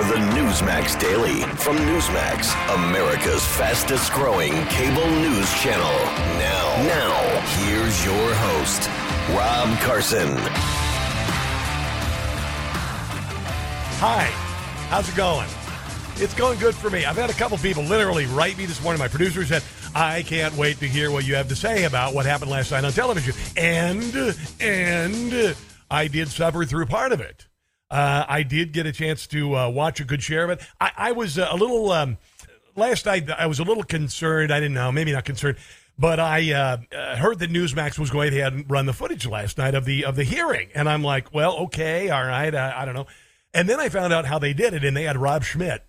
for the Newsmax Daily from Newsmax, America's fastest growing cable news channel. Now, now, here's your host, Rob Carson. Hi, how's it going? It's going good for me. I've had a couple people literally write me this morning. My producer said, I can't wait to hear what you have to say about what happened last night on television. And, and I did suffer through part of it. Uh, I did get a chance to uh, watch a good share of it. I, I was uh, a little, um, last night, I was a little concerned. I didn't know, maybe not concerned. But I uh, uh, heard that Newsmax was going ahead and run the footage last night of the of the hearing, and I'm like, well, okay, all right, uh, I don't know. And then I found out how they did it, and they had Rob Schmitt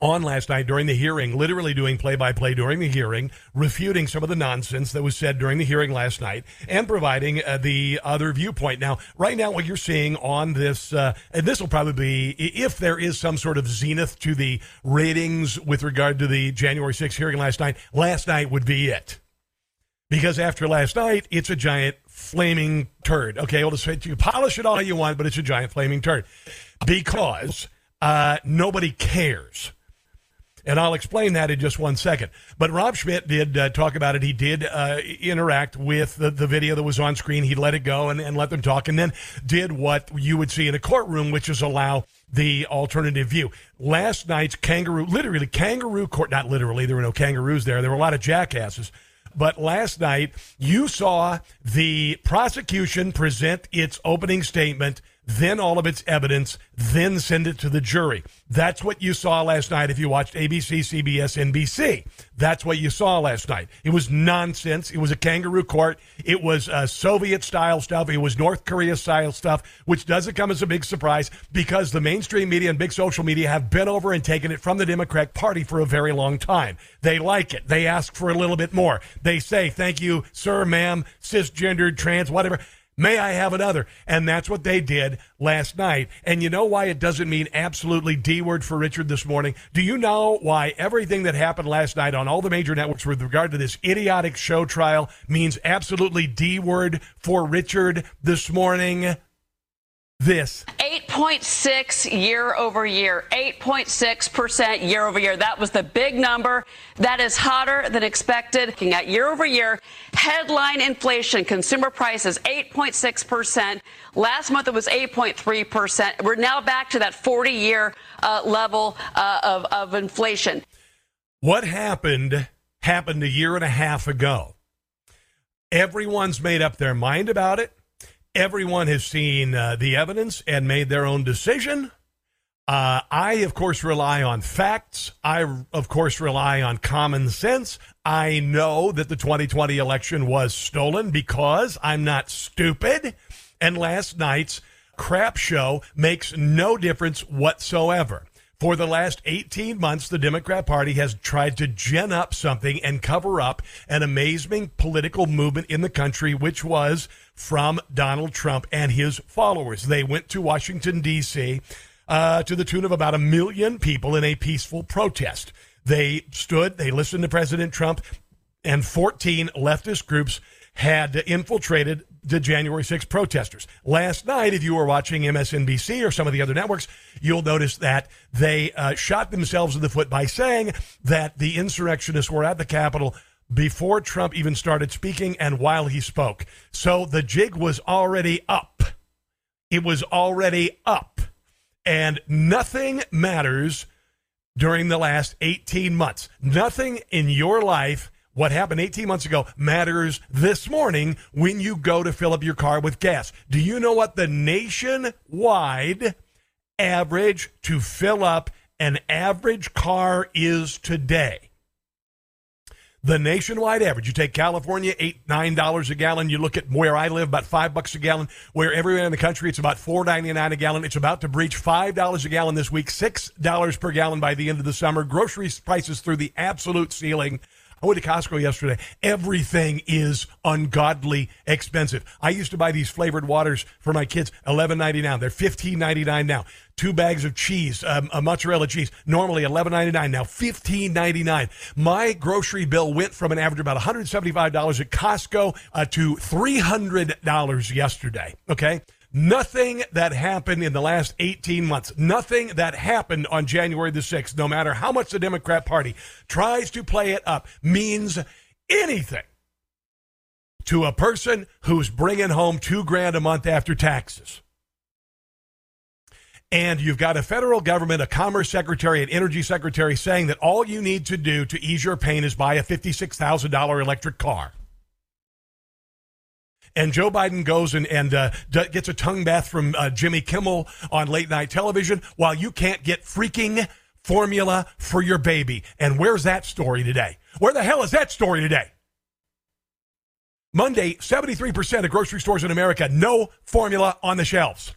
on last night during the hearing, literally doing play by play during the hearing, refuting some of the nonsense that was said during the hearing last night, and providing uh, the other viewpoint. Now, right now, what you're seeing on this, uh, and this will probably be, if there is some sort of zenith to the ratings with regard to the January 6th hearing last night, last night would be it. Because after last night, it's a giant flaming turd. Okay, well, just, you polish it all you want, but it's a giant flaming turd. Because uh, nobody cares and I'll explain that in just one second. But Rob Schmitt did uh, talk about it. He did uh, interact with the, the video that was on screen. He let it go and, and let them talk, and then did what you would see in a courtroom, which is allow the alternative view. Last night's kangaroo, literally kangaroo court, not literally, there were no kangaroos there. There were a lot of jackasses. But last night, you saw the prosecution present its opening statement then all of its evidence, then send it to the jury. That's what you saw last night if you watched ABC, CBS, NBC. That's what you saw last night. It was nonsense. It was a kangaroo court. It was uh, Soviet style stuff. It was North Korea style stuff, which doesn't come as a big surprise because the mainstream media and big social media have been over and taken it from the Democratic Party for a very long time. They like it. They ask for a little bit more. They say, thank you, sir, ma'am, cisgendered, trans, whatever. May I have another? And that's what they did last night. And you know why it doesn't mean absolutely D word for Richard this morning? Do you know why everything that happened last night on all the major networks with regard to this idiotic show trial means absolutely D word for Richard this morning? this 8.6 year over year. 8.6% year over year. That was the big number. That is hotter than expected. Looking at year over year headline inflation consumer prices 8.6% last month it was 8.3% we're now back to that 40 year uh, level uh, of, of inflation. What happened happened a year and a half ago. Everyone's made up their mind about it Everyone has seen uh, the evidence and made their own decision. Uh, I, of course, rely on facts. I, of course, rely on common sense. I know that the 2020 election was stolen because I'm not stupid. And last night's crap show makes no difference whatsoever. For the last 18 months, the Democrat Party has tried to gin up something and cover up an amazing political movement in the country, which was from Donald Trump and his followers. They went to Washington, D.C. Uh, to the tune of about a million people in a peaceful protest. They stood, they listened to President Trump, and 14 leftist groups had infiltrated the January 6 protesters. Last night, if you were watching MSNBC or some of the other networks, you'll notice that they uh, shot themselves in the foot by saying that the insurrectionists were at the Capitol before Trump even started speaking and while he spoke. So the jig was already up. It was already up. And nothing matters during the last 18 months. Nothing in your life what happened 18 months ago matters this morning when you go to fill up your car with gas. Do you know what the nationwide average to fill up an average car is today? The nationwide average. You take California, eight, nine dollars a gallon. You look at where I live, about five bucks a gallon. Where everywhere in the country, it's about four ninety nine a gallon. It's about to breach five dollars a gallon this week, six dollars per gallon by the end of the summer. Grocery prices through the absolute ceiling. I went to Costco yesterday. Everything is ungodly expensive. I used to buy these flavored waters for my kids, eleven ninety nine. They're fifteen ninety nine now. Two bags of cheese, um, a mozzarella cheese, normally eleven ninety nine, now fifteen ninety nine. My grocery bill went from an average of about one hundred seventy five dollars at Costco uh, to three hundred dollars yesterday. Okay. Nothing that happened in the last 18 months, nothing that happened on January the 6th, no matter how much the Democrat Party tries to play it up, means anything to a person who's bringing home two grand a month after taxes. And you've got a federal government, a commerce secretary, an energy secretary saying that all you need to do to ease your pain is buy a $56,000 electric car and Joe Biden goes and, and uh, d- gets a tongue bath from uh, Jimmy Kimmel on late night television while you can't get freaking formula for your baby. And where's that story today? Where the hell is that story today? Monday, 73% of grocery stores in America, no formula on the shelves.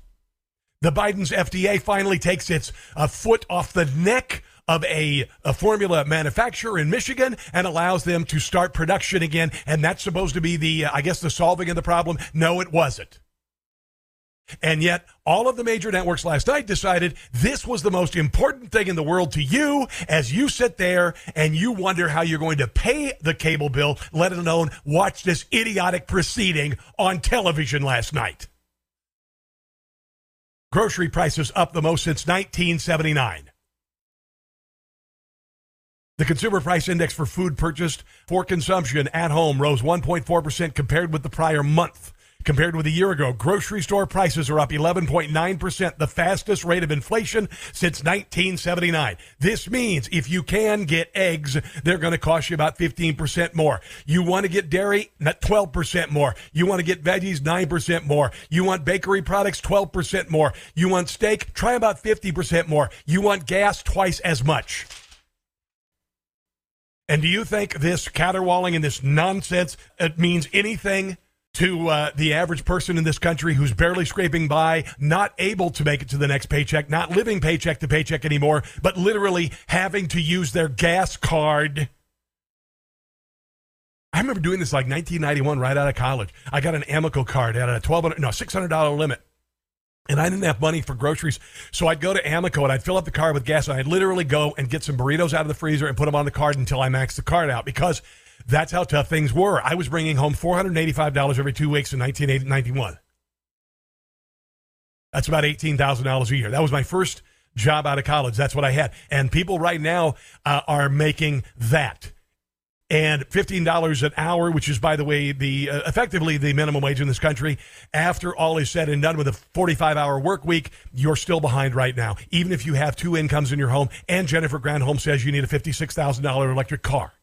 The Biden's FDA finally takes its uh, foot off the neck of a, a, formula manufacturer in Michigan and allows them to start production again. And that's supposed to be the, uh, I guess, the solving of the problem. No, it wasn't. And yet, all of the major networks last night decided this was the most important thing in the world to you as you sit there and you wonder how you're going to pay the cable bill, let alone watch this idiotic proceeding on television last night. Grocery prices up the most since 1979. The consumer price index for food purchased for consumption at home rose 1.4% compared with the prior month. Compared with a year ago, grocery store prices are up 11.9%, the fastest rate of inflation since 1979. This means if you can get eggs, they're going to cost you about 15% more. You want to get dairy, 12% more. You want to get veggies, 9% more. You want bakery products, 12% more. You want steak, try about 50% more. You want gas, twice as much. And do you think this caterwauling and this nonsense it means anything to uh, the average person in this country who's barely scraping by, not able to make it to the next paycheck, not living paycheck to paycheck anymore, but literally having to use their gas card? I remember doing this like 1991 right out of college. I got an Amoco card at a 1200 no $600 limit and I didn't have money for groceries. So I'd go to Amoco and I'd fill up the car with gas and I'd literally go and get some burritos out of the freezer and put them on the card until I maxed the card out because that's how tough things were. I was bringing home $485 every two weeks in 1991. That's about $18,000 a year. That was my first job out of college. That's what I had. And people right now uh, are making that and $15 an hour, which is, by the way, the uh, effectively the minimum wage in this country. After all is said and done with a 45 hour work week, you're still behind right now, even if you have two incomes in your home. And Jennifer Granholm says you need a $56,000 electric car.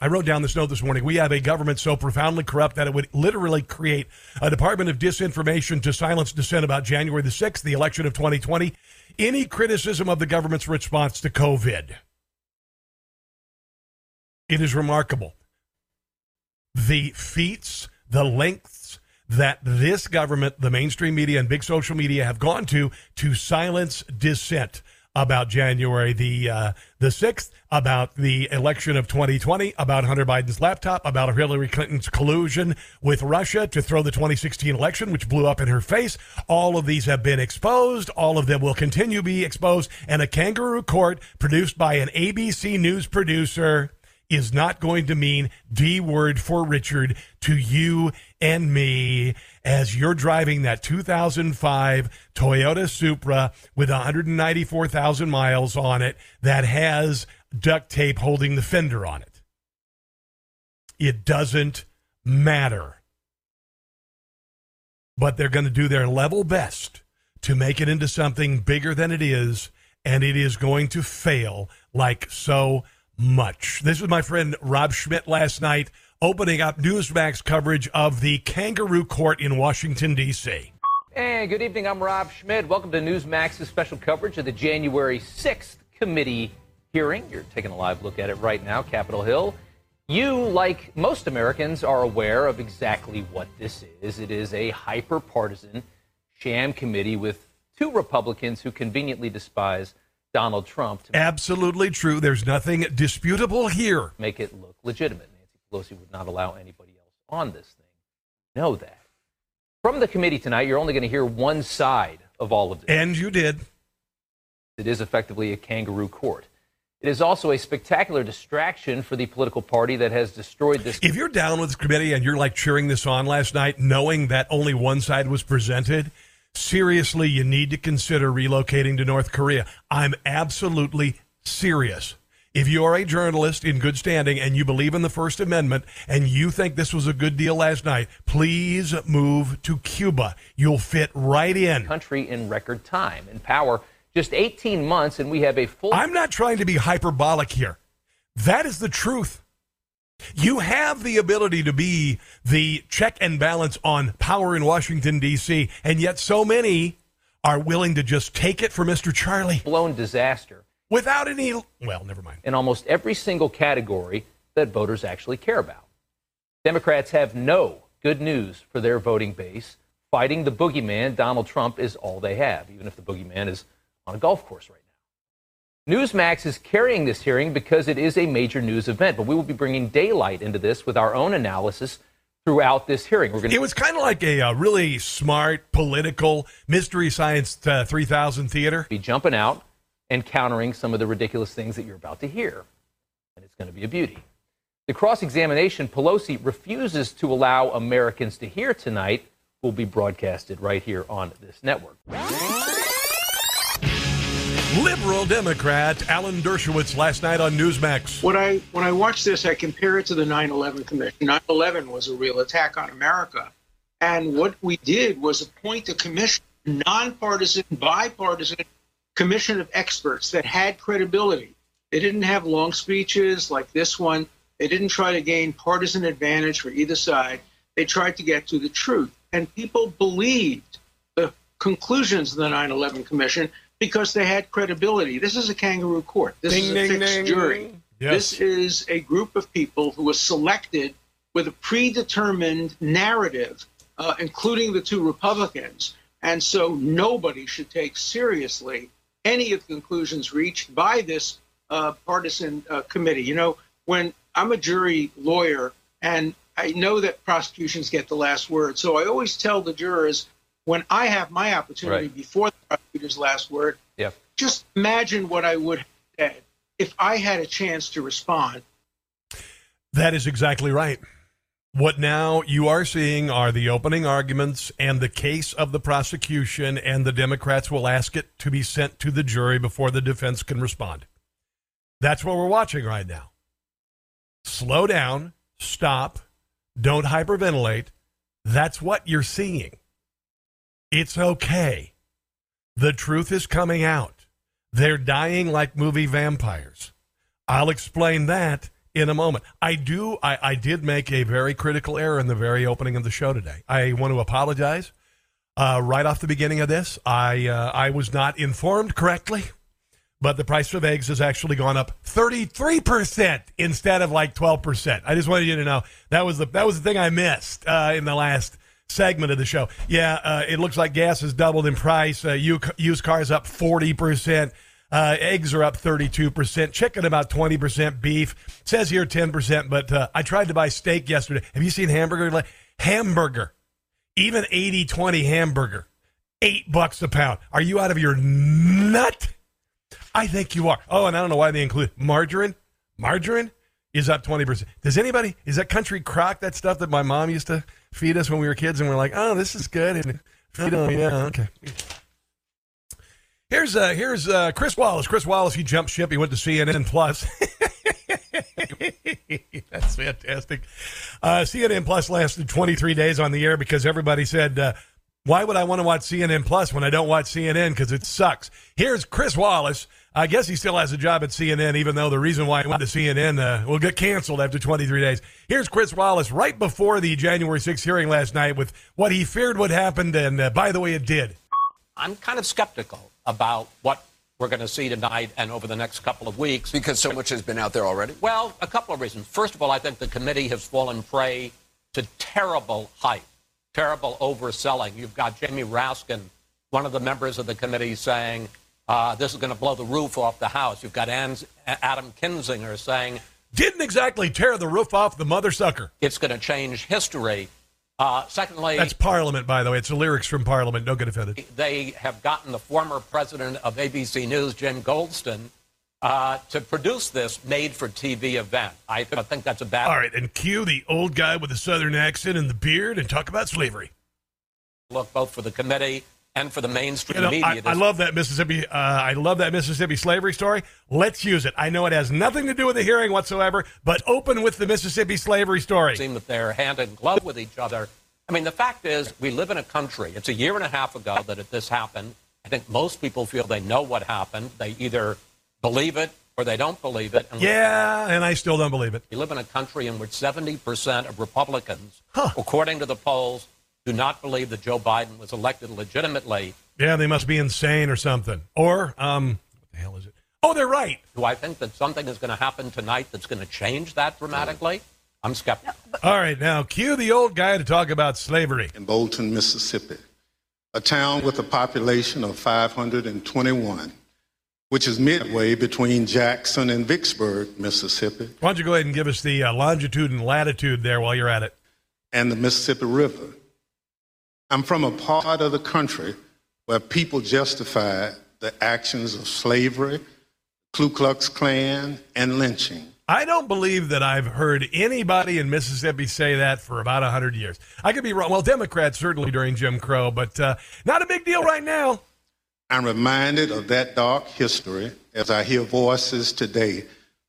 I wrote down this note this morning. We have a government so profoundly corrupt that it would literally create a department of disinformation to silence dissent about January the 6th, the election of 2020. Any criticism of the government's response to COVID it is remarkable. The feats, the lengths that this government, the mainstream media, and big social media have gone to to silence dissent about January the uh, the sixth, about the election of 2020, about Hunter Biden's laptop, about Hillary Clinton's collusion with Russia to throw the 2016 election, which blew up in her face. All of these have been exposed. All of them will continue to be exposed. And a kangaroo court produced by an ABC News producer is not going to mean D word for Richard to you and me as you're driving that 2005 Toyota Supra with 194,000 miles on it that has duct tape holding the fender on it. It doesn't matter. But they're going to do their level best to make it into something bigger than it is, and it is going to fail like so much. This was my friend Rob Schmitt last night opening up Newsmax coverage of the kangaroo court in Washington, D.C. And good evening. I'm Rob Schmitt. Welcome to Newsmax's special coverage of the January 6th committee hearing. You're taking a live look at it right now, Capitol Hill. You, like most Americans, are aware of exactly what this is. It is a hyper partisan sham committee with two Republicans who conveniently despise Donald Trump. Absolutely true. There's nothing disputable here. Make it look legitimate. Nancy Pelosi would not allow anybody else on this thing. know that. From the committee tonight, you're only going to hear one side of all of this. And you did. It is effectively a kangaroo court. It is also a spectacular distraction for the political party that has destroyed this. If you're down with the committee and you're like cheering this on last night, knowing that only one side was presented, seriously, you need to consider relocating to North Korea. I'm absolutely serious. If you are a journalist in good standing and you believe in the First Amendment and you think this was a good deal last night, please move to Cuba. You'll fit right in. Country in record time. In power, just 18 months, and we have a full. I'm not trying to be hyperbolic here. That is the truth. You have the ability to be the check and balance on power in Washington, D.C., and yet so many are willing to just take it for Mr. Charlie. Blown disaster. Without any, well, never mind. In almost every single category that voters actually care about. Democrats have no good news for their voting base. Fighting the boogeyman, Donald Trump, is all they have, even if the boogeyman is on a golf course right now. Newsmax is carrying this hearing because it is a major news event, but we will be bringing daylight into this with our own analysis throughout this hearing. We're going to- it was kind of like a, a, really smart political mystery science uh, 3000 theater. Be jumping out and countering some of the ridiculous things that you're about to hear. And it's going to be a beauty. The cross examination Pelosi refuses to allow Americans to hear tonight will be broadcasted right here on this network. Liberal Democrat Alan Dershowitz last night on Newsmax. When I when I watch this, I compare it to the 9/11 Commission. 9/11 was a real attack on America, and what we did was appoint a commission, nonpartisan, bipartisan commission of experts that had credibility. They didn't have long speeches like this one. They didn't try to gain partisan advantage for either side. They tried to get to the truth, and people believed the conclusions of the 9/11 Commission because they had credibility. This is a kangaroo court. This ding, is a ding, fixed ding. jury. Yes. This is a group of people who was selected with a predetermined narrative, uh, including the two Republicans. And so nobody should take seriously any of the conclusions reached by this uh, partisan uh, committee. You know, when I'm a jury lawyer and I know that prosecutions get the last word, so I always tell the jurors when I have my opportunity Right. before the prosecutor's last word, Yeah. just imagine what I would have said if I had a chance to respond. That is exactly right. What now you are seeing are the opening arguments and the case of the prosecution, and the Democrats will ask it to be sent to the jury before the defense can respond. That's what we're watching right now. Slow down, stop, don't hyperventilate. That's what you're seeing. It's okay. The truth is coming out. They're dying like movie vampires. I'll explain that in a moment. I do. I, I did make a very critical error in the very opening of the show today. I want to apologize. Uh, right off the beginning of this, I uh, I was not informed correctly, but the price of eggs has actually gone up thirty three percent instead of like twelve percent. I just wanted you to know that was the that was the thing I missed uh, in the last segment of the show. Yeah, uh, it looks like gas has doubled in price. Uh, used cars up forty percent. Uh, eggs are up 32%, chicken about 20%, beef says here 10%, but uh, I tried to buy steak yesterday. Have you seen hamburger? Hamburger, even 80 20 hamburger, eight bucks a pound. Are you out of your nut? I think you are. Oh, and I don't know why they include margarine. Margarine is up 20%. Does anybody, is that country crock, that stuff that my mom used to feed us when we were kids and we're like, oh, this is good. And feed on, yeah, okay. Here's uh, here's uh, Chris Wallace. Chris Wallace, he jumped ship. He went to CNN Plus. That's fantastic. Uh, CNN Plus lasted 23 days on the air because everybody said, uh, "Why would I want to watch CNN Plus when I don't watch CNN because it sucks?" Here's Chris Wallace. I guess he still has a job at CNN, even though the reason why he went to CNN uh, will get canceled after 23 days. Here's Chris Wallace right before the January 6th hearing last night with what he feared would happen, and uh, by the way, it did. I'm kind of skeptical about what we're going to see tonight and over the next couple of weeks. Because so much has been out there already? Well, a couple of reasons. First of all, I think the committee has fallen prey to terrible hype, terrible overselling. You've got Jamie Raskin, one of the members of the committee, saying uh, this is going to blow the roof off the House. You've got Adam Kinzinger saying Didn't exactly tear the roof off the mother sucker. it's going to change history. Uh, secondly, That's Parliament, by the way. It's the lyrics from Parliament. Don't get offended. they have gotten the former president of ABC News, Jim Goldston, uh, to produce this made-for-TV event. I think that's a bad. All right, and cue the old guy with the southern accent and the beard and talk about slavery. Look, both for the committee and for the mainstream You know, media. I, I love that Mississippi. Uh, I love that Mississippi slavery story. Let's use it. I know it has nothing to do with the hearing whatsoever, but open with the Mississippi slavery story. seem that they're hand in glove with each other. I mean, the fact is, we live in a country. It's a year and a half ago that this happened. I think most people feel they know what happened. They either believe it or they don't believe it. And Yeah, and I still don't believe it. We live in a country in which 70% of Republicans, according to the polls, do not believe that Joe Biden was elected legitimately. Yeah, they must be insane or something. Or, um, what the hell is it? Oh, they're right. Do I think that something is going to happen tonight that's going to change that dramatically? I'm skeptical. All right, now cue the old guy to talk about slavery. in Bolton, Mississippi, a town with a population of 521, which is midway between Jackson and Vicksburg, Mississippi, Why don't you go ahead and give us the uh, longitude and latitude there while you're at it? and the Mississippi River. I'm from a part of the country where people justify the actions of slavery, Ku Klux Klan, and lynching. I don't believe that I've heard anybody in Mississippi say that for about 100 years. I could be wrong. Well, Democrats certainly during Jim Crow, but uh, not a big deal right now. I'm reminded of that dark history as I hear voices today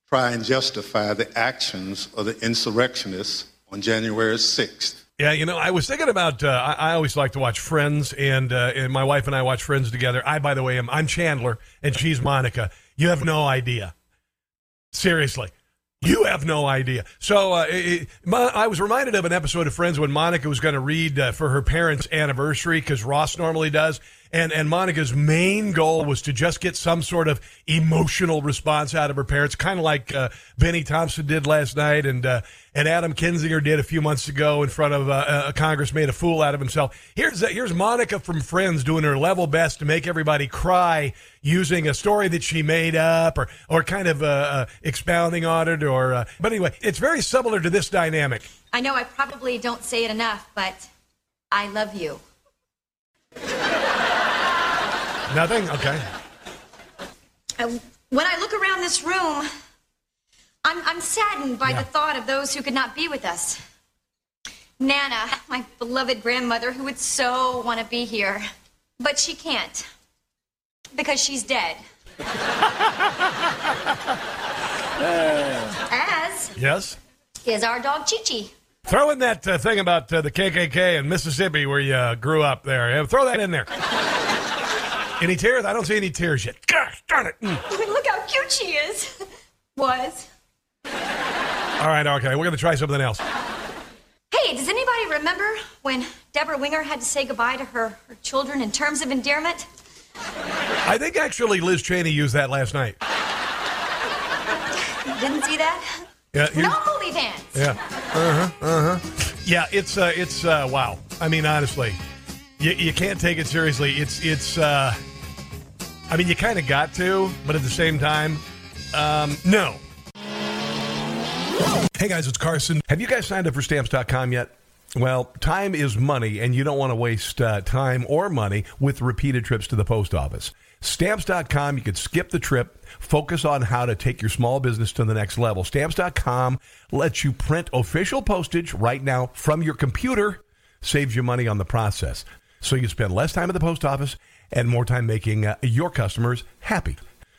try and justify the actions of the insurrectionists on January 6th. Yeah, you know, I was thinking about. Uh, I, I always like to watch Friends, and, uh, and my wife and I watch Friends together. I, by the way, am I'm Chandler, and she's Monica. You have no idea. Seriously, you have no idea. So uh, it, my, I was reminded of an episode of Friends when Monica was going to read uh, for her parents' anniversary because Ross normally does, and and Monica's main goal was to just get some sort of emotional response out of her parents, kind of like uh, Bennie Thompson did last night, and uh, and Adam Kinzinger did a few months ago in front of uh, a Congress, made a fool out of himself. Here's here's Monica from Friends doing her level best to make everybody cry using a story that she made up or or kind of uh, uh, expounding on it, or uh, but anyway, it's very similar to this dynamic. I know I probably don't say it enough, but I love you. Nothing. Okay. Uh, when I look around this room, I'm, I'm saddened by Yeah. the thought of those who could not be with us. Nana, my beloved grandmother, who would so want to be here, but she can't because she's dead. As Yes. is our dog Chi Chi. Throw in that uh, thing about uh, the KKK in Mississippi where you uh, grew up there. Yeah, throw that in there. Any tears? I don't see any tears yet. Gosh darn it. Mm. Look how cute she is. Was. All right, okay. We're going to try something else. Hey, does anybody remember when Debra Winger had to say goodbye to her, her children in terms of endearment? I think actually Liz Cheney used that last night. You didn't see that? Yeah, No movie fans. Yeah. Uh huh. Uh huh. Yeah. It's uh, it's uh, wow. I mean, honestly, you, you can't take it seriously. It's it's. Uh, I mean, you kind of got to, but at the same time, um, no. Hey guys, it's Carson. Have you guys signed up for Stamps.com yet? Well, time is money, and you don't want to waste uh, time or money with repeated trips to the post office. Stamps.com, you could skip the trip, focus on how to take your small business to the next level. Stamps.com lets you print official postage right now from your computer, saves you money on the process. So you spend less time at the post office and more time making uh, your customers happy.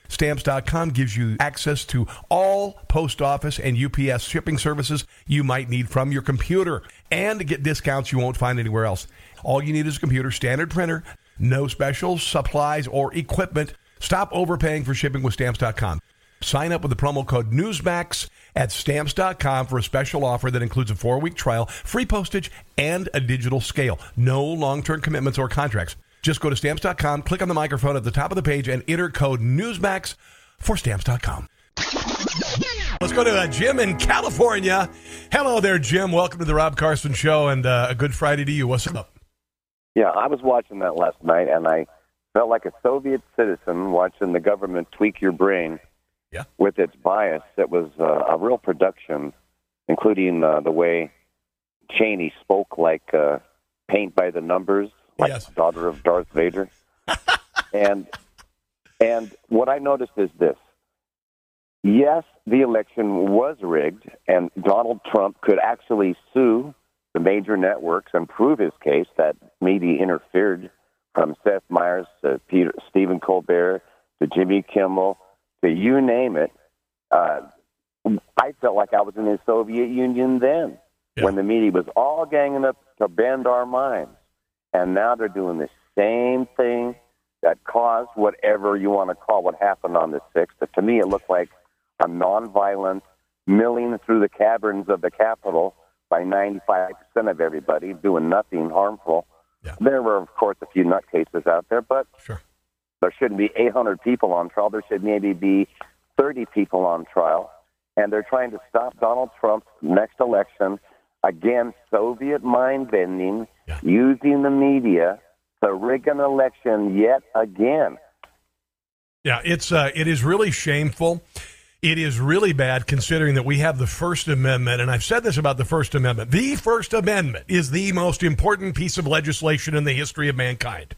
Stamps.com gives you access to all post office and UPS shipping services you might need from your computer and get discounts you won't find anywhere else. All you need is a computer, standard printer, no special supplies or equipment. Stop overpaying for shipping with Stamps.com. Sign up with the promo code Newsmax at Stamps.com for a special offer that includes a four week trial, free postage, and a digital scale. No long term commitments or contracts. Just go to Stamps.com, click on the microphone at the top of the page, and enter code Newsmax for Stamps.com. Let's go to uh, Jim in California. Hello there, Jim. Welcome to the Rob Carson Show, and uh, a good Friday to you. What's up? Yeah, I was watching that last night, and I felt like a Soviet citizen watching the government tweak your brain Yeah. with its bias. It was uh, a real production, including uh, the way Cheney spoke like uh, paint by the numbers, like Yes. daughter of Darth Vader. and and what I noticed is this: yes, the election was rigged, and Donald Trump could actually sue the major networks and prove his case that media interfered from Seth Meyers to Peter, Stephen Colbert to Jimmy Kimmel to you name it. Uh, I felt like I was in the Soviet Union then Yeah. when the media was all ganging up to bend our minds. And now they're doing the same thing that caused whatever you want to call what happened on the 6th. But to me, it looked like a nonviolent milling through the caverns of the Capitol by 95% of everybody, doing nothing harmful. Yeah. There were, of course, a few nutcases out there, but Sure. there shouldn't be 800 people on trial. There should maybe be 30 people on trial. And they're trying to stop Donald Trump's next election. Again, Soviet mind bending, Yeah. using the media to rig an election yet again. Yeah, it's uh, it is really shameful. It is really bad considering that we have the First Amendment, and I've said this about the First Amendment. The First Amendment is the most important piece of legislation in the history of mankind.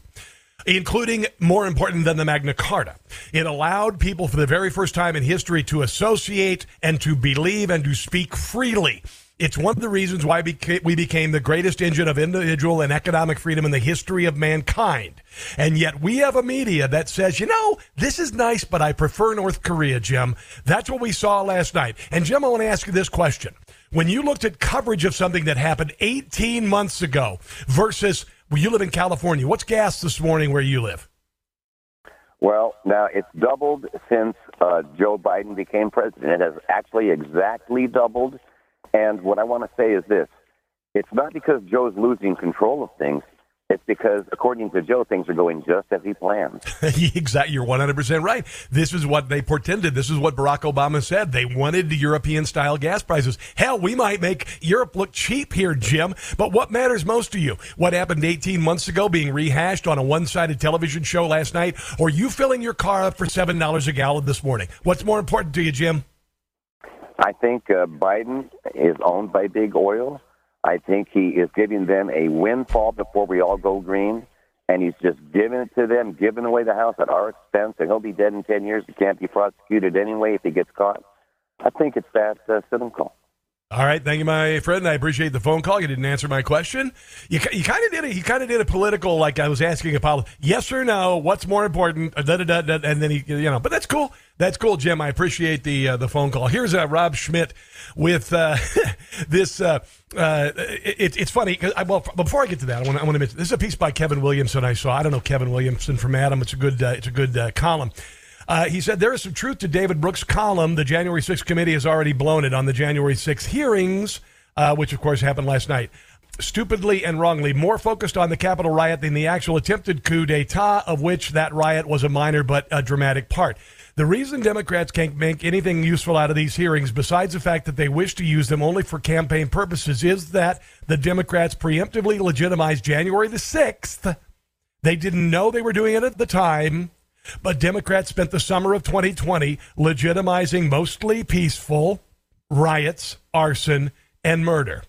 Including more important than the Magna Carta. It allowed people for the very first time in history to associate and to believe and to speak freely. It's one of the reasons why we became the greatest engine of individual and economic freedom in the history of mankind. And yet we have a media that says, you know, this is nice, but I prefer North Korea, Jim. That's what we saw last night. And Jim, I want to ask you this question. When you looked at coverage of something that happened 18 months ago versus well, you live in California, what's gas this morning where you live? Well, now it's doubled since uh, Joe Biden became president. It has actually exactly doubled. And what I want to say is this it's not because Joe's losing control of things. It's because, according to Joe, things are going just as he planned. exactly. You're 100% right. This is what they portended. This is what Barack Obama said. They wanted European style gas prices. Hell, we might make Europe look cheap here, Jim. But what matters most to you? What happened 18 months ago being rehashed on a one sided television show last night? Or you filling your car up for $7 a gallon this morning? What's more important to you, Jim? I think uh, Biden is owned by big oil. I think he is giving them a windfall before we all go green, and he's just giving it to them, giving away the house at our expense, and he'll be dead in 10 years. He can't be prosecuted anyway if he gets caught. I think it's that uh, cynical. All right, thank you, my friend. I appreciate the phone call. You didn't answer my question. You, you kind of did it. You kind of did a political, like I was asking Apollo, yes or no. What's more important? Da, da, da, da, and then he, you know. But that's cool. That's cool, Jim. I appreciate the uh, the phone call. Here's uh, Rob Schmitt with uh, this. Uh, uh, it, it's funny. I, well, before I get to that, I want to mention this is a piece by Kevin Williamson. I saw. I don't know Kevin Williamson from Adam. It's a good. Uh, it's a good uh, column. Uh, he said there is some truth to David Brooks' column. The January 6th committee has already blown it on the January 6th hearings, uh, which of course happened last night. Stupidly and wrongly, more focused on the Capitol riot than the actual attempted coup d'etat, of which that riot was a minor but a dramatic part. The reason Democrats can't make anything useful out of these hearings, besides the fact that they wish to use them only for campaign purposes, is that the Democrats preemptively legitimized January the 6th. They didn't know they were doing it at the time. But Democrats spent the summer of 2020 legitimizing mostly peaceful riots, arson, and murder.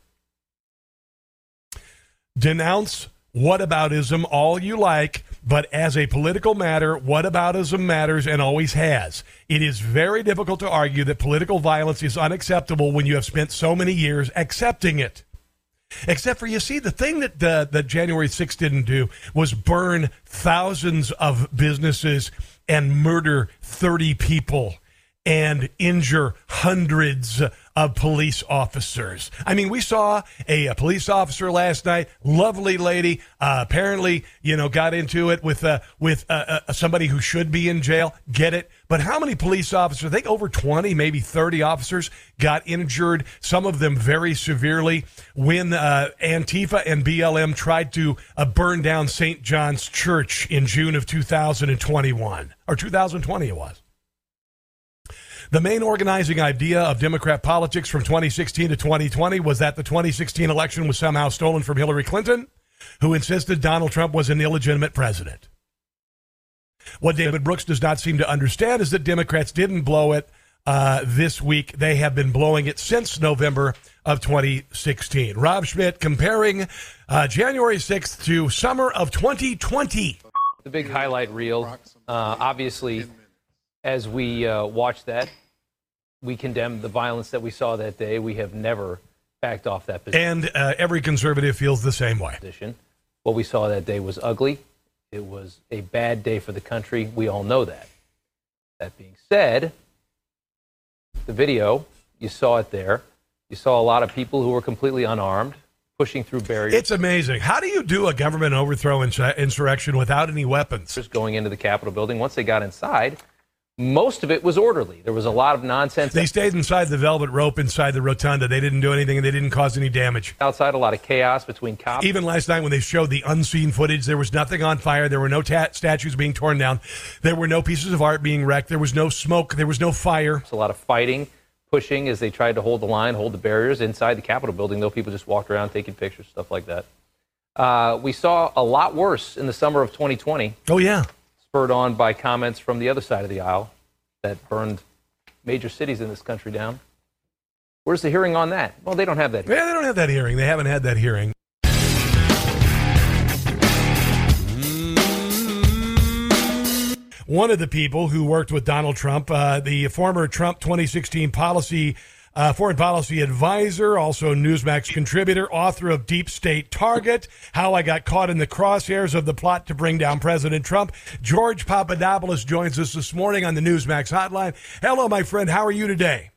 Denounce whataboutism all you like, but as a political matter, whataboutism matters and always has. It is very difficult to argue that political violence is unacceptable when you have spent so many years accepting it. Except for you see, the thing that uh, that January 6th didn't do was burn thousands of businesses and murder 30 people and injure hundreds of police officers. I mean, we saw a, a police officer last night, lovely lady, uh, apparently, you know, got into it with uh, with uh, uh, somebody who should be in jail. Get it? But how many police officers? I think over 20, maybe 30 officers got injured, some of them very severely, when uh, Antifa and BLM tried to uh, burn down St. John's Church in June of 2021, or 2020 it was. The main organizing idea of Democrat politics from 2016 to 2020 was that the 2016 election was somehow stolen from Hillary Clinton, who insisted Donald Trump was an illegitimate president. What David Brooks does not seem to understand is that Democrats didn't blow it uh, this week. They have been blowing it since November of 2016. Rob Schmitt comparing uh, January 6th to summer of 2020. The big highlight reel, uh, obviously, as we uh, watch that, We condemn the violence that we saw that day. We have never backed off that position. And uh, every conservative feels the same way. What we saw that day was ugly. It was a bad day for the country. We all know that. That being said, the video, you saw it there. You saw a lot of people who were completely unarmed pushing through barriers. It's amazing. How do you do a government overthrow insurrection without any weapons? Just going into the Capitol building. Once they got inside, most of it was orderly. There was a lot of nonsense. They stayed inside the velvet rope inside the rotunda. They didn't do anything and they didn't cause any damage. Outside, a lot of chaos between cops. Even last night when they showed the unseen footage, there was nothing on fire. There were no ta- statues being torn down. There were no pieces of art being wrecked. There was no smoke. There was no fire. It's a lot of fighting pushing as they tried to hold the line, hold the barriers inside the Capitol building. Though people just walked around taking pictures, stuff like that. Uh, we saw a lot worse in the summer of 2020. Oh yeah, spurred on by comments from the other side of the aisle that burned major cities in this country down. Where's the hearing on that? Well, they don't have that. Hearing. Yeah, they don't have that hearing. They haven't had that hearing. one of the people who worked with Donald Trump, uh, the former Trump 2016 policy uh, foreign policy advisor, also Newsmax contributor, author of Deep State Target, How I Got Caught in the Crosshairs of the Plot to Bring Down President Trump. George Papadopoulos joins us this morning on the Newsmax hotline. Hello, my friend. How are you today?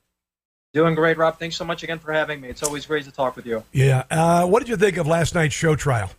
Doing great, Rob. Thanks so much again for having me. It's always great to talk with you. Yeah. Uh, what did you think of last night's show trial?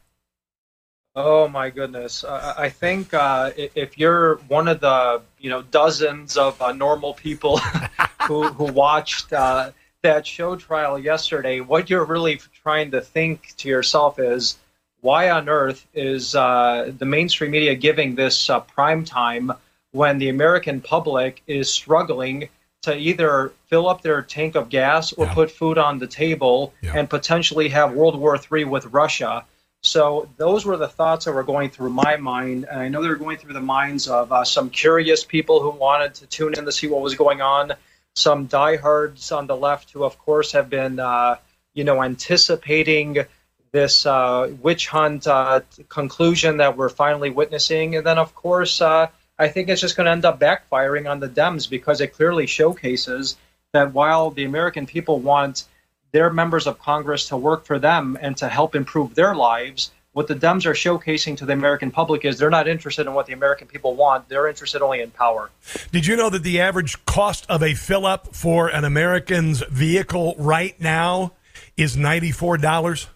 Oh my goodness! Uh, I think uh, if you're one of the you know dozens of uh, normal people who who watched uh, that show trial yesterday, what you're really trying to think to yourself is, why on earth is uh, the mainstream media giving this uh, prime time when the American public is struggling to either fill up their tank of gas or yeah. put food on the table yeah. and potentially have World War III with Russia? So those were the thoughts that were going through my mind. And I know they were going through the minds of uh, some curious people who wanted to tune in to see what was going on. Some diehards on the left who, of course, have been, uh, you know, anticipating this uh, witch hunt uh, conclusion that we're finally witnessing. And then, of course, uh, I think it's just going to end up backfiring on the Dems because it clearly showcases that while the American people want their members of Congress to work for them and to help improve their lives. What the Dems are showcasing to the American public is they're not interested in what the American people want. They're interested only in power. Did you know that the average cost of a fill up for an American's vehicle right now is $94?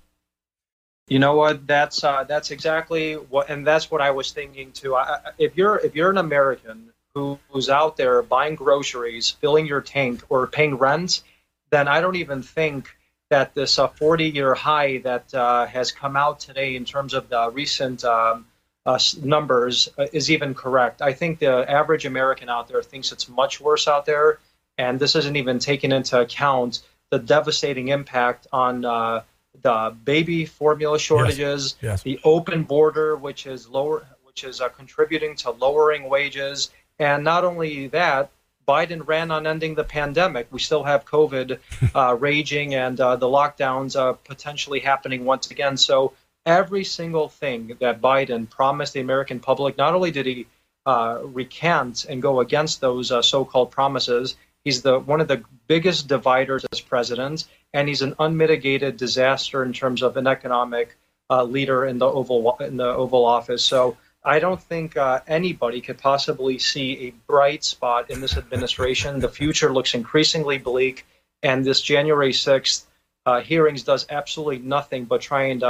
You know what? That's uh, that's exactly what, and that's what I was thinking too. I, if you're if you're an American who, who's out there buying groceries, filling your tank, or paying rent, then I don't even think that this 40 uh, year high that uh, has come out today in terms of the recent um, uh, numbers uh, is even correct. I think the average American out there thinks it's much worse out there. And this isn't even taking into account the devastating impact on uh, the baby formula shortages, yes. Yes. the open border, which is lower, which is uh, contributing to lowering wages. And not only that, Biden ran on ending the pandemic. We still have COVID uh, raging and uh, the lockdowns uh, potentially happening once again. So every single thing that Biden promised the American public, not only did he uh, recant and go against those uh, so-called promises, he's the one of the biggest dividers as president, and he's an unmitigated disaster in terms of an economic uh, leader in the Oval in the Oval Office. So I don't think uh, anybody could possibly see a bright spot in this administration. the future looks increasingly bleak, and this January 6th uh, hearings does absolutely nothing but try and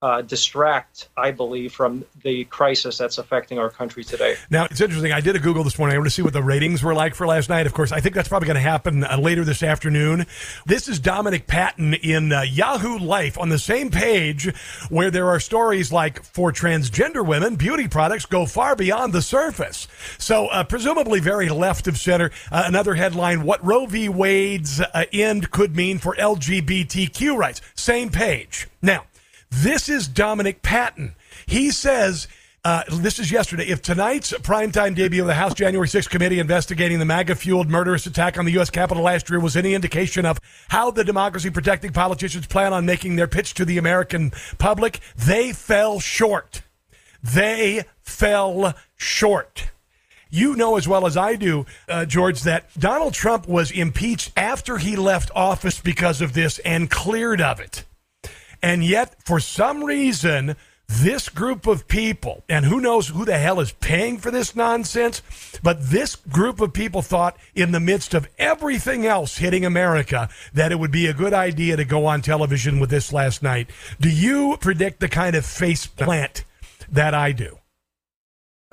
uh, distract, I believe, from the crisis that's affecting our country today. Now, it's interesting. I did a Google this morning. I want to see what the ratings were like for last night. Of course, I think that's probably going to happen uh, later this afternoon. This is Dominic Patten in uh, Yahoo Life on the same page where there are stories like for transgender women, beauty products go far beyond the surface. So, uh, presumably very left of center. Uh, another headline What Roe v. Wade's uh, end could mean for LGBTQ rights. Same page. Now, this is Dominic Patten. He says, uh, this is yesterday. If tonight's primetime debut of the House January 6th committee investigating the MAGA fueled murderous attack on the U.S. Capitol last year was any indication of how the democracy protecting politicians plan on making their pitch to the American public, they fell short. They fell short. You know as well as I do, uh, George, that Donald Trump was impeached after he left office because of this and cleared of it. And yet, for some reason, this group of people, and who knows who the hell is paying for this nonsense, but this group of people thought, in the midst of everything else hitting America, that it would be a good idea to go on television with this last night. Do you predict the kind of face plant that I do?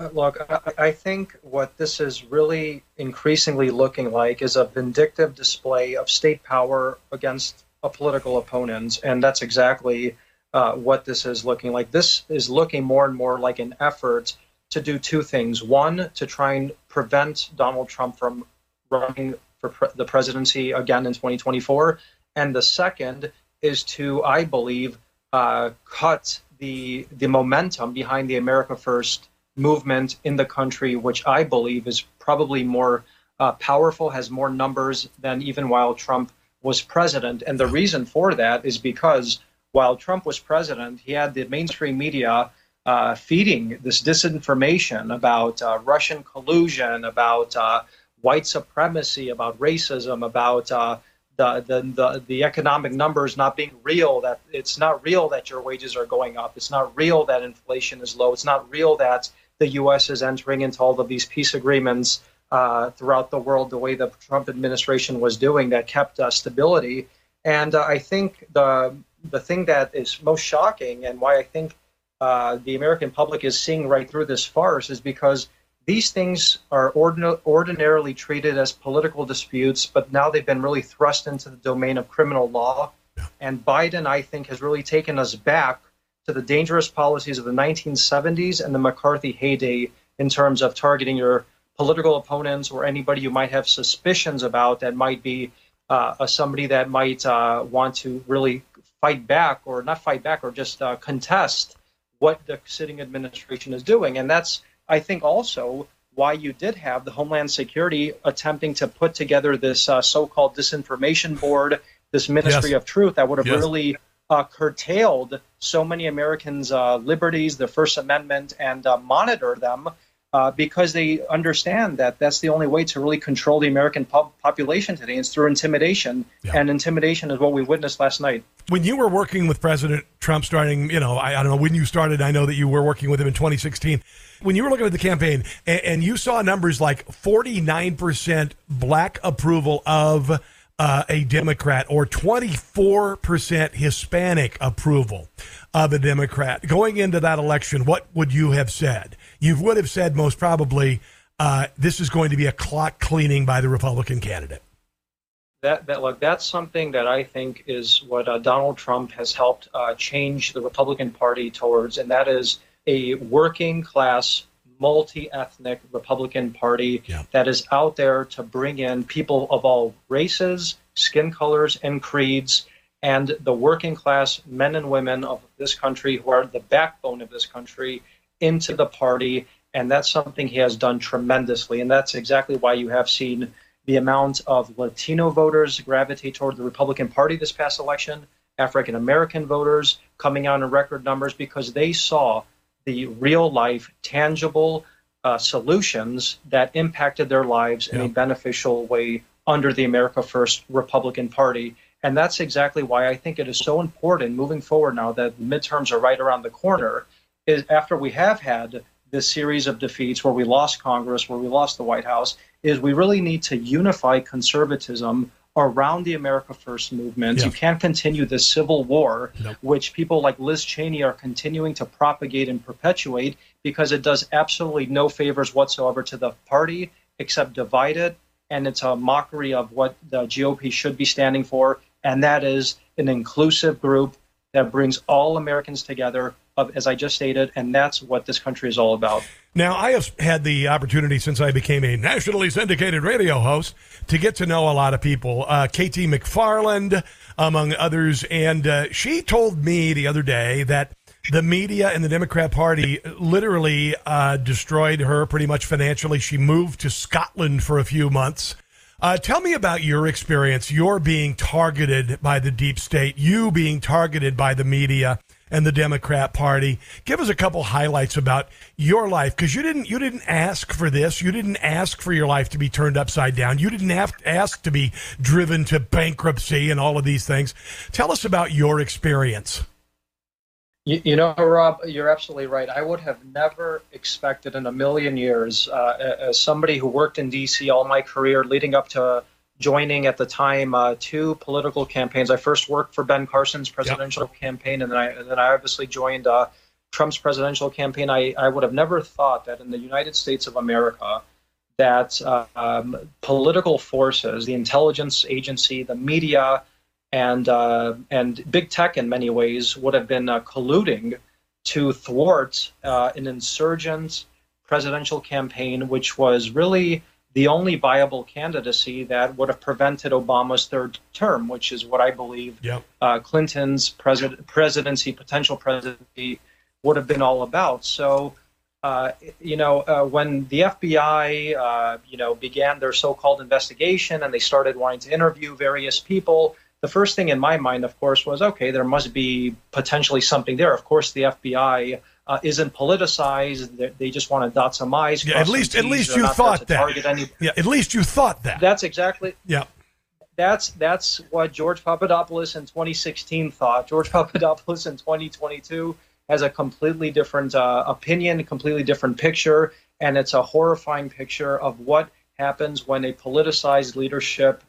Uh, look, I, think what this is really increasingly looking like is a vindictive display of state power against political opponent, and that's exactly uh, what this is looking like. This is looking more and more like an effort to do two things. One, to try and prevent Donald Trump from running for pre- the presidency again in 2024. And the second is to, I believe, uh, cut the the momentum behind the America First movement in the country, which I believe is probably more uh, powerful, has more numbers than even while Trump was president. And the reason for that is because while Trump was president, he had the mainstream media uh, feeding this disinformation about uh, Russian collusion, about uh, white supremacy, about racism, about uh, the, the, the, the economic numbers not being real, that it's not real that your wages are going up. It's not real that inflation is low. It's not real that the U.S. is entering into all of these peace agreements uh, throughout the world the way the Trump administration was doing that kept uh, stability. And I think the the thing that is most shocking and why I think uh, the American public is seeing right through this farce is because these things are ordin- ordinarily treated as political disputes, but now they've been really thrust into the domain of criminal law. And Biden, I think, has really taken us back to the dangerous policies of the 1970s and the McCarthy heyday in terms of targeting your political opponents or anybody you might have suspicions about that might be uh, somebody that might uh, want to really fight back or not fight back or just uh, contest what the sitting administration is doing. And that's, I think, also why you did have the Homeland Security attempting to put together this uh, so called disinformation board, this Ministry yes. of Truth that would have yes. really uh, curtailed so many Americans' uh, liberties, the First Amendment, and uh, monitor them uh, because they understand that that's the only way to really control the American population today is through intimidation. Yeah. And intimidation is what we witnessed last night. When you were working with President Trump starting, you know, I, I, don't know when you started, I know that you were working with him in 2016. When you were looking at the campaign and, and you saw numbers like 49% black approval of uh, a Democrat or 24% Hispanic approval of a Democrat going into that election, what would you have said? You would have said most probably uh, this is going to be a clock cleaning by the Republican candidate. That, that look, that's something that I think is what uh, Donald Trump has helped uh, change the Republican Party towards, and that is a working class multi ethnic Republican Party yeah. that is out there to bring in people of all races, skin colors, and creeds, and the working class men and women of this country who are the backbone of this country into the party. And that's something he has done tremendously. And that's exactly why you have seen the amount of Latino voters gravitate toward the Republican Party this past election, African American voters coming out in record numbers because they saw the real life, tangible uh, solutions that impacted their lives in a beneficial way under the America First Republican Party. And that's exactly why I think it is so important moving forward now that midterms are right around the corner. Is after we have had this series of defeats where we lost Congress, where we lost the White House, is we really need to unify conservatism around the America First movement. Yeah. You can't continue this civil war, nope. which people like Liz Cheney are continuing to propagate and perpetuate because it does absolutely no favors whatsoever to the party except divide it. And it's a mockery of what the GOP should be standing for. And that is an inclusive group that brings all Americans together, as I just stated. And that's what this country is all about. Now, I have had the opportunity since I became a nationally syndicated radio host to get to know a lot of people. Uh, KT McFarland, among others. And uh, she told me the other day that the media and the Democrat Party literally uh, destroyed her pretty much financially. She moved to Scotland for a few months. Uh, tell me about your experience. You're being targeted by the deep state, you being targeted by the media and the Democrat Party. Give us a couple highlights about your life because you didn't you didn't ask for this. You didn't ask for your life to be turned upside down. You didn't have to ask to be driven to bankruptcy and all of these things. Tell us about your experience. You, you know, Rob, you're absolutely right. I would have never expected in a million years, uh, as somebody who worked in D.C. all my career, leading up to joining at the time uh, two political campaigns. I first worked for Ben Carson's presidential yep. campaign, and then I and then I obviously joined uh, Trump's presidential campaign. I, I would have never thought that in the United States of America, that um, political forces, the intelligence agency, the media, and uh, and big tech in many ways would have been uh, colluding to thwart uh, an insurgent presidential campaign, which was really the only viable candidacy that would have prevented Obama's third term, which is what I believe yep. uh, Clinton's president, presidency, potential presidency, would have been all about. So, uh, you know, uh, when the FBI, uh, you know, began their so-called investigation and they started wanting to interview various people, the first thing in my mind, of course, was okay, there must be potentially something there. Of course, the FBI uh, isn't politicized. They just want to dot some i's. Yeah, at least, at least you thought that. Any... Yeah, at least you thought that. That's exactly. Yeah. That's that's what George Papadopoulos in 2016 thought. George Papadopoulos in 2022 has a completely different uh, opinion, completely different picture, and it's a horrifying picture of what happens when a politicized leadership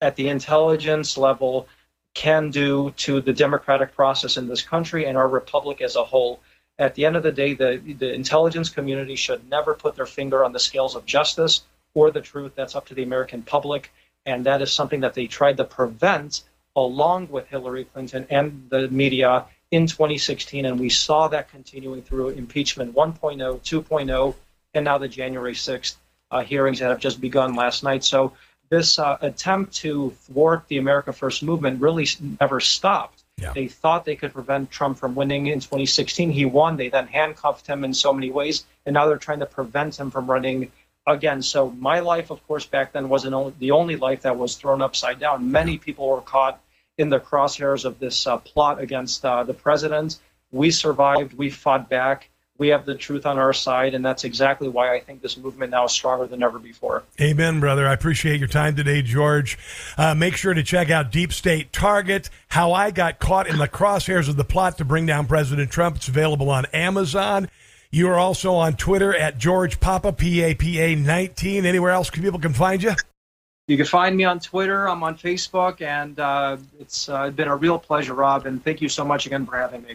at the intelligence level can do to the democratic process in this country and our republic as a whole at the end of the day, the, the intelligence community should never put their finger on the scales of justice or the truth. That's up to the American public. And that is something that they tried to prevent along with Hillary Clinton and the media in 2016. And we saw that continuing through impeachment 1.0, 2.0, and now the January 6th uh, hearings that have just begun last night. So this uh, attempt to thwart the America First movement really never stopped. Yeah. They thought they could prevent Trump from winning in 2016. He won. They then handcuffed him in so many ways, and now they're trying to prevent him from running again. So my life, of course, back then wasn't only, the only life that was thrown upside down. Many people were caught in the crosshairs of this uh, plot against uh, the president. We survived. We fought back we have the truth on our side, and that's exactly why I think this movement now is stronger than ever before. Amen, brother. I appreciate your time today, George. Uh, make sure to check out Deep State Target How I Got Caught in the Crosshairs of the Plot to Bring Down President Trump. It's available on Amazon. You are also on Twitter at George Papa, P A P A 19. Anywhere else people can find you? You can find me on Twitter. I'm on Facebook, and uh, it's uh, been a real pleasure, Rob. And thank you so much again for having me.